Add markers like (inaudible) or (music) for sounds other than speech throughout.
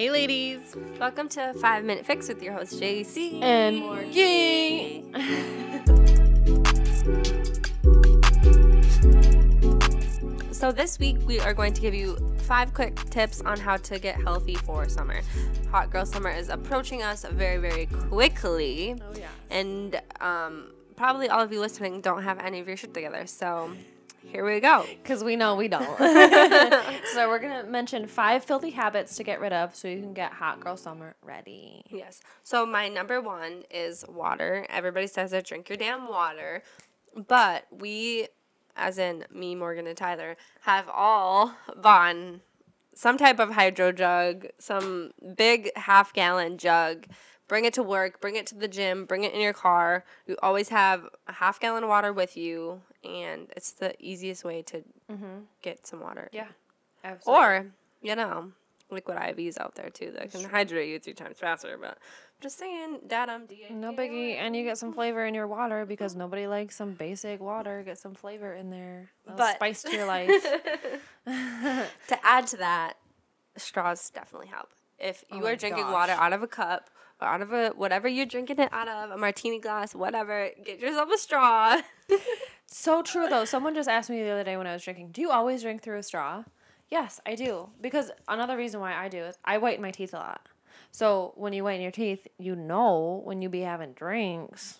Hey, ladies. Welcome to Five Minute Fix with your host JC And Morgie. (laughs) So this week we are going to give you five quick tips on how to get healthy for summer. Hot girl summer is approaching us very, very quickly, Oh, yeah. and um, probably all of you listening don't have any of your shit together. So here we go. Because we know we don't. (laughs) (laughs) so, we're going to mention five filthy habits to get rid of so you can get hot girl summer ready. Yes. So my number one is water. Everybody says to drink your damn water, but we, as in me, Morgan, and Tyler, have all bought some type of hydro jug, some big half gallon jug. Bring it to work. Bring it to the gym. Bring it in your car. You always have a half gallon of water with you, and it's the easiest way to mm-hmm. get some water. Yeah. Absolutely. Or, you know, liquid IVs out there too that can hydrate you three times faster. But I'm just saying, datum, DHA. No biggie, and you get some flavor in your water because nobody likes some basic water. Get some flavor in there, a little But- spice to your life. (laughs) (laughs) To add to that, straws definitely help. If oh you Oh are drinking gosh. water out of a cup or out of a whatever you're drinking it out of, a martini glass, whatever, get yourself a straw. (laughs) so true though. Someone just asked me the other day when I was drinking, "Do you always drink through a straw?" Yes, I do. Because another reason why I do is I whiten my teeth a lot. So when you whiten your teeth, you know when you be having drinks,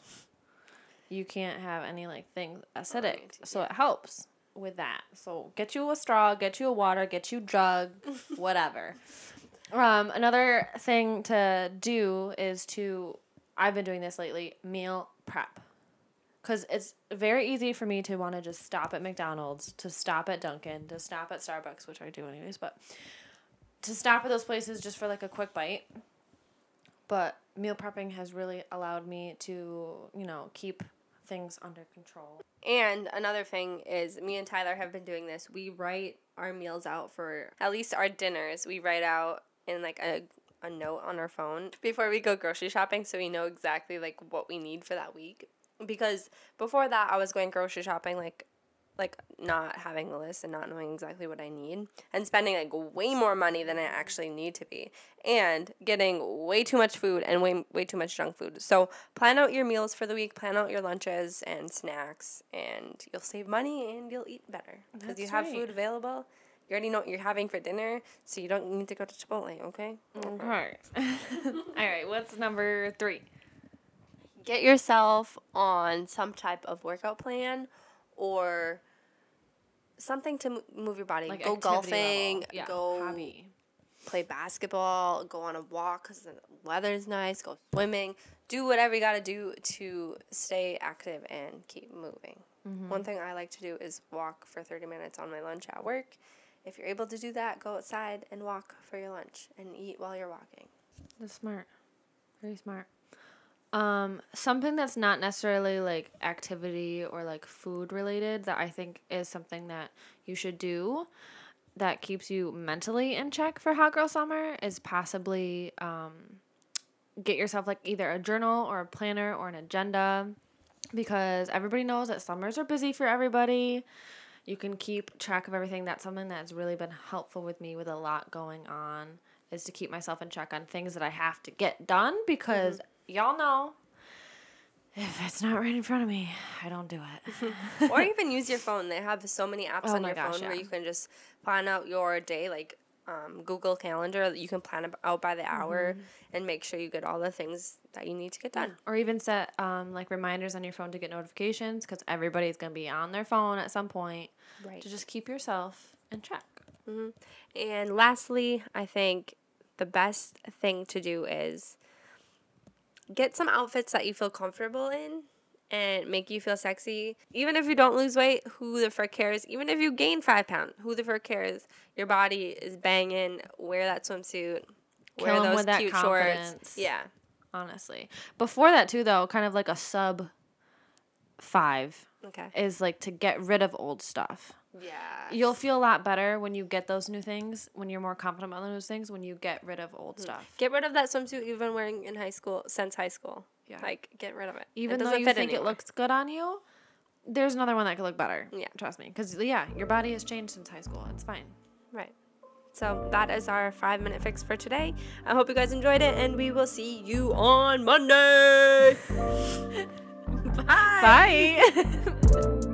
you can't have any like things oh, acidic. So it helps with that. So get you a straw, get you a water, get you jug, (laughs) whatever. Um, another thing to do is to I've been doing this lately, meal prep. Cause it's very easy for me to want to just stop at McDonald's, to stop at Dunkin', to stop at Starbucks, which I do anyways, but to stop at those places just for like a quick bite. But meal prepping has really allowed me to, you know, keep things under control. And another thing is, me and Tyler have been doing this. We write our meals out for at least our dinners. We write out in like a, a note on our phone before we go grocery shopping so we know exactly like what we need for that week. Because before that, I was going grocery shopping like like not having a list and not knowing exactly what I need and spending like way more money than I actually need to be and getting way too much food and way way too much junk food. So plan out your meals for the week, plan out your lunches and snacks and you'll save money and you'll eat better because you have right. food available. You already know what you're having for dinner, so you don't need to go to Chipotle, okay? Okay. All right, what's number three? get yourself on some type of workout plan or something to mo- move your body. Like go golfing. Yeah, go hobby. play basketball, go on a walk because the weather's nice, go swimming. Do whatever you got to do to stay active and keep moving. Mm-hmm. One thing I like to do is walk for 30 minutes on my lunch at work. If you're able to do that, go outside and walk for your lunch and eat while you're walking. That's smart. Very smart. Um, something that's not necessarily like activity or like food related that I think is something that you should do that keeps you mentally in check for Hot Girl Summer is possibly um, get yourself like either a journal or a planner or an agenda because everybody knows that summers are busy for everybody. You can keep track of everything. That's something that's really been helpful with me with a lot going on is to keep myself in check on things that I have to get done because Mm-hmm. y'all know if it's not right in front of me, I don't do it. (laughs) or even use your phone. They have so many apps Oh on your gosh, phone where you can just plan out your day, like um, Google Calendar. That you can plan out by the hour Mm-hmm. and make sure you get all the things that you need to get done. or even set um, like reminders on your phone to get notifications because everybody's gonna be on their phone at some point Right. to just keep yourself in check. And lastly, I think the best thing to do is get some outfits that you feel comfortable in and make you feel sexy. Even if you don't lose weight, who the frick cares? Even if you gain five pounds, who the frick cares? Your body is banging. Wear that swimsuit. Wear those with that cute shorts. Yeah. Honestly, before that too, though, kind of like a sub five Okay. is like to get rid of old stuff. Yeah. You'll feel a lot better when you get those new things, when you're more confident about those things, when you get rid of old mm. stuff. Get rid of that swimsuit you've been wearing in high school since high school. Yeah. Like, get rid of it. Even it though you think it looks good on you, there's another one that could look better. Yeah. Trust me. Because, yeah, your body has changed since high school. It's fine. Right. So that is our five minute fix for today. I hope you guys enjoyed it, and we will see you on Monday. (laughs) Bye. Bye. (laughs)